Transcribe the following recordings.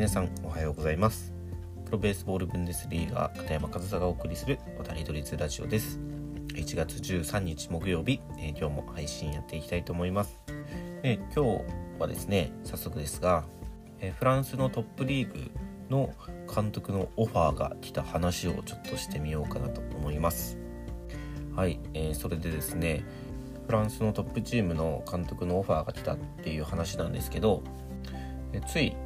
皆さんおはようございます。プロベースボールブンデスリーガー片山和沙がお送りする渡り鳥ラジオです。1月13日木曜日、えー、今日も配信やっていきたいと思います、えー、今日はですね早速ですが、えー、フランスのトップリーグの監督のオファーが来た話をちょっとしてみようかなと思います。はい、えそれでですねフランスのトップチームの監督のオファーが来たっていう話なんですけどつい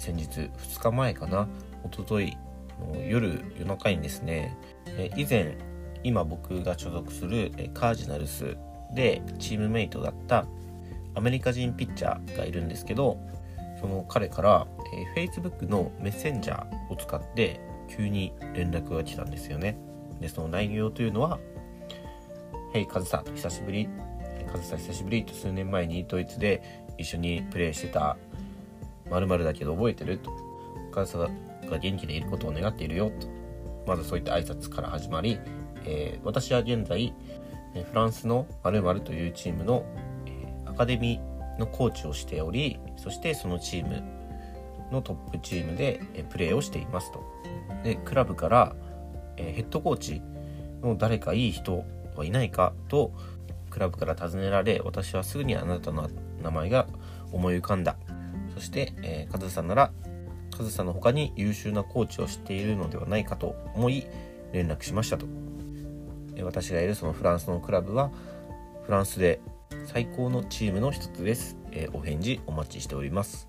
先日2日前かな一昨日の夜夜中にですね以前今僕が所属するカージナルスでチームメイトだったアメリカ人ピッチャーがいるんですけどその彼から、え Facebook のメッセンジャーを使って急に連絡が来たんですよね。でその内容というのは「Hey カズさん久しぶり」「カズさん久しぶり」と数年前にドイツで一緒にプレーしてた〇〇だけど覚えてる？と。お母さんが元気でいることを願っているよと。まずそういった挨拶から始まり、えー、私は現在、フランスの〇〇というチームの、えー、アカデミーのコーチをしており、そしてそのチームのトップチームで、えー、プレーをしていますと。で、クラブから、えー、ヘッドコーチの誰かいい人はいないかとクラブから尋ねられ私はすぐにあなたの名前が思い浮かんだそして、えー、カズさんならカズさんの他に優秀なコーチを知っているのではないかと思い連絡しましたと、えー、私がいるそのフランスのクラブはフランスで最高のチームの一つです、えー、お返事お待ちしております。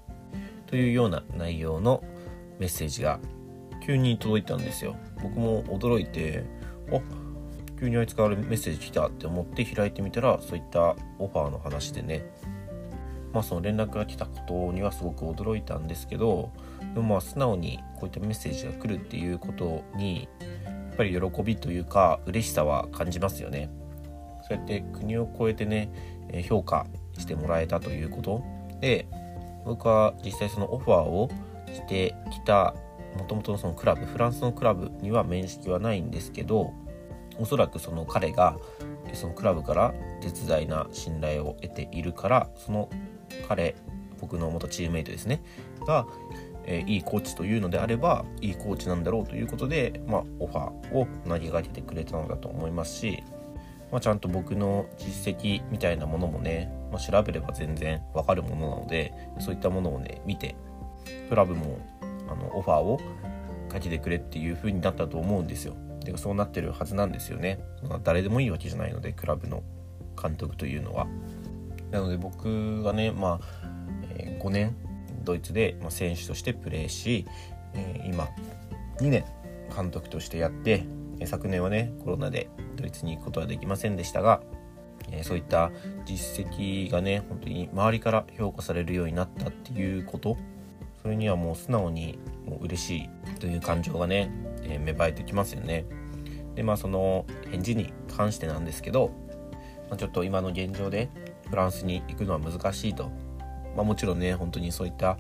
というような内容のメッセージが急に届いたんですよ。僕も驚いてあ急にあいつからメッセージ来たって思って開いてみたらそういったオファーの話でねまあ、その連絡が来たことにはすごく驚いたんですけどでもまあ素直にこういったメッセージが来るっていうことにやっぱり喜びというか嬉しさは感じますよね。そうやって国を越えてね評価してもらえたということで僕は実際そのオファーをしてきたもともとのそのクラブフランスのクラブには面識はないんですけどおそらくその彼がそのクラブから絶大な信頼を得ているからその彼僕の元チームメイトですねが、え、いいコーチというのであればいいコーチなんだろうということで、まあ、オファーを投げかけてくれたのだと思いますし、まあ、ちゃんと僕の実績みたいなものもね、まあ、調べれば全然わかるものなのでそういったものをね見てクラブもあのオファーをかけてくれっていう風になったと思うんですよ。でそうなってるはずなんですよね。まあ、誰でもいいわけじゃないのでクラブの監督というのは。なので僕がね、まあえー、5年ドイツで、選手としてプレーし、えー、今2年監督としてやって、え昨年はねコロナでドイツに行くことはできませんでしたが、えそういった実績がね本当に周りから評価されるようになったっていうことそれにはもう素直にもう嬉しいという感情がね、え芽生えてきますよね。でまあその返事に関してなんですけど、まあ、ちょっと今の現状でフランスに行くのは難しいと、まあ、もちろんね本当にそういった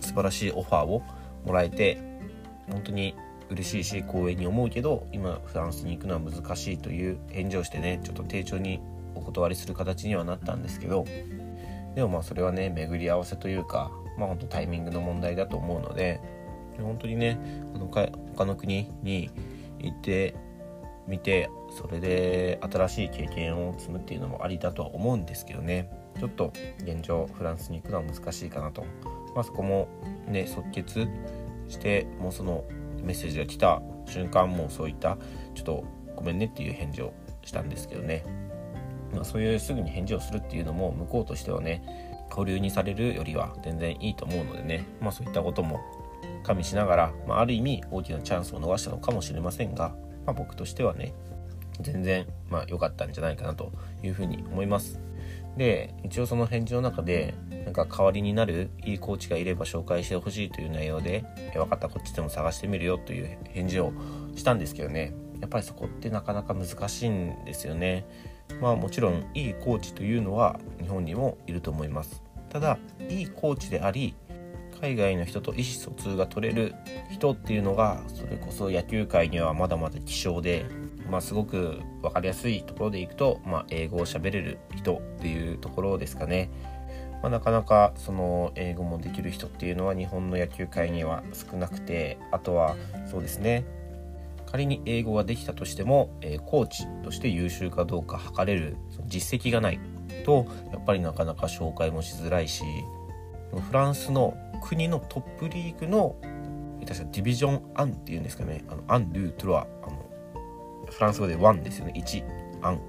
素晴らしいオファーをもらえて本当に嬉しいし光栄に思うけど今フランスに行くのは難しいという返事をしてねちょっと丁重にお断りする形にはなったんですけどでもまあそれはね巡り合わせというかまあ本当タイミングの問題だと思うので本当にねあの他の国に行って見てそれで新しい経験を積むっていうのもありだとは思うんですけどね。ちょっと現状フランスに行くのは難しいかなと、まあ、そこもね即決してもうそのメッセージが来た瞬間もうそういったちょっとごめんねっていう返事をしたんですけどね、まあ、そういうすぐに返事をするっていうのも向こうとしてはね保留にされるよりは全然いいと思うのでね、まあ、そういったことも加味しながら、まあ、ある意味大きなチャンスを逃したのかもしれませんがまあ、僕としてはね全然まあ良かったんじゃないかなというふうに思います。で一応その返事の中でなんか代わりになるいいコーチがいれば紹介してほしいという内容で分かったこっちでも探してみるよという返事をしたんですけどね。やっぱりそこってなかなか難しいんですよね。まあもちろんいいコーチというのは日本にもいると思います。ただいいコーチであり海外の人と意思疎通が取れる人っていうのがそれこそ野球界にはまだまだ希少で、まあ、すごく分かりやすいところでいくと、まあ、英語を喋れる人っていうところですかね。まあ、なかなかその英語もできる人っていうのは日本の野球界には少なくてあとはそうですね仮に英語ができたとしても、え、コーチとして優秀かどうか測れる実績がないとやっぱりなかなか紹介もしづらいしフランスの国のトップリーグの確かディビジョンアンっていうんですかね。あのアン・ルートロワ。あのフランス語で1ですよね。1アン。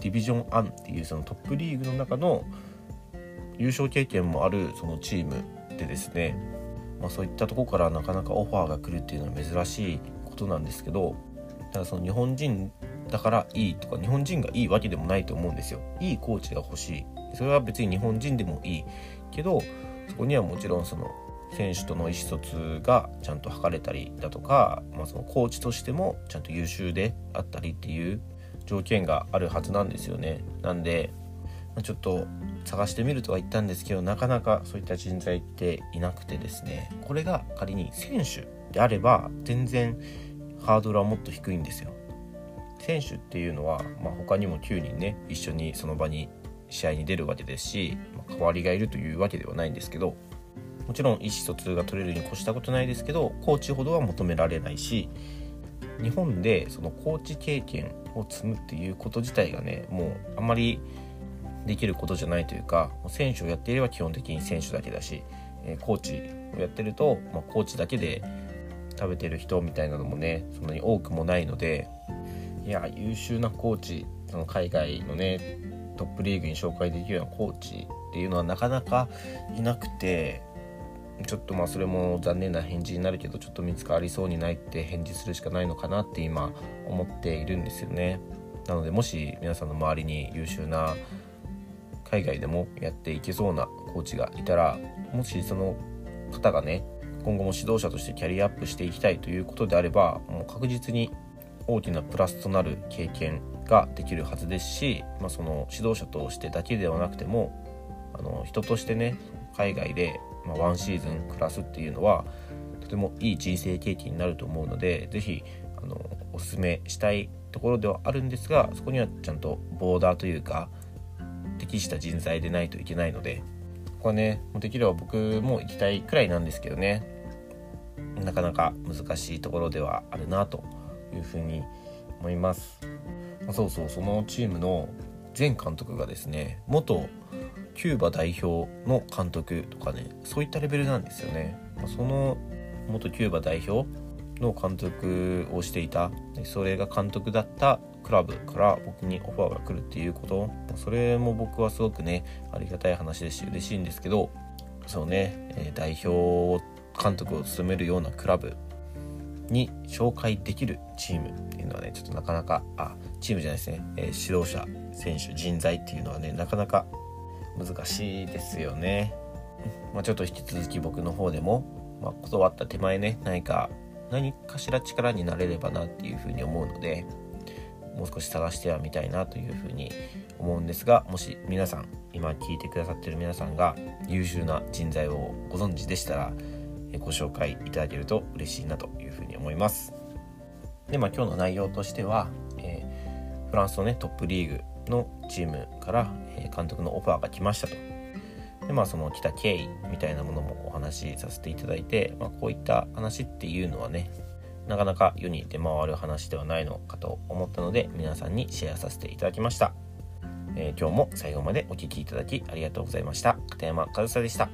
ディビジョンアンっていうそのトップリーグの中の優勝経験もあるそのチームでですね、まあ、そういったとこからなかなかオファーが来るっていうのは珍しいことなんですけどただその日本人だからいいとか日本人がいいわけでもないと思うんですよ。いいコーチが欲しい。それは別に日本人でもいいけどそこにはもちろんその選手との意思疎通がちゃんと図れたりだとか、まあ、そのコーチとしてもちゃんと優秀であったりっていう条件があるはずなんですよね。なんで、ま、ちょっと探してみるとは言ったんですけどなかなかそういった人材っていなくてですねこれが仮に選手であれば全然ハードルはもっと低いんですよ。選手っていうのは、まあ、他にも9人ね一緒にその場に試合に出るわけですし、代わりがいるというわけではないんですけどもちろん意思疎通が取れるに越したことないですけどコーチほどは求められないし日本でそのコーチ経験を積むっていうこと自体がねもうあんまりできることじゃないというか選手をやっていれば基本的に選手だけだし、コーチをやってると、まあ、コーチだけで食べてる人みたいなのもねそんなに多くもないのでいや優秀なコーチその海外のねトップリーグに紹介できるようなコーチっていうのはなかなかいなくてちょっとまあそれも残念な返事になるけどちょっと見つかりそうにないって返事するしかないのかなって今思っているんですよね。なのでもし皆さんの周りに優秀な海外でもやっていけそうなコーチがいたらもしその方がね今後も指導者としてキャリアアップしていきたいということであればもう確実に大きなプラスとなる経験ができるはずですし、まあ、その指導者としてだけではなくてもあの人としてね海外でまあ、ワンシーズン暮らすっていうのはとてもいい人生経験になると思うので是非あのおすすめしたいところではあるんですがそこにはちゃんとボーダーというか適した人材でないといけないのでここはねできれば僕も行きたいくらいなんですけどねなかなか難しいところではあるなというふうに思います。そうそうそのチームの前監督がですね元キューバ代表の監督とかねそういったレベルなんですよね。その元キューバ代表の監督をしていたそれが監督だったクラブから僕にオファーが来るっていうことそれも僕はすごくねありがたい話ですし嬉しいんですけどそうね代表監督を務めるようなクラブに紹介できるチームっていうのはねちょっとなかなかあチームじゃないですね、え、指導者選手人材っていうのはねなかなか難しいですよね。まあ、ちょっと引き続き僕の方でも、まあ、断った手前ね何か何かしら力になれればなっていうふうに思うのでもう少し探してはみたいなというふうに思うんですがもし皆さん今聞いてくださってる皆さんが優秀な人材をご存知でしたらご紹介いただけると嬉しいなというふうに思います。でまあ今日の内容としては、えー、フランスのねトップリーグのチームから、監督のオファーが来ましたと。でまあその来た経緯みたいなものもお話しさせていただいて、まあ、こういった話っていうのはねなかなか世に出回る話ではないのかと思ったので皆さんにシェアさせていただきました。えー、今日も最後までお聴きいただきありがとうございました。片山和沙でした。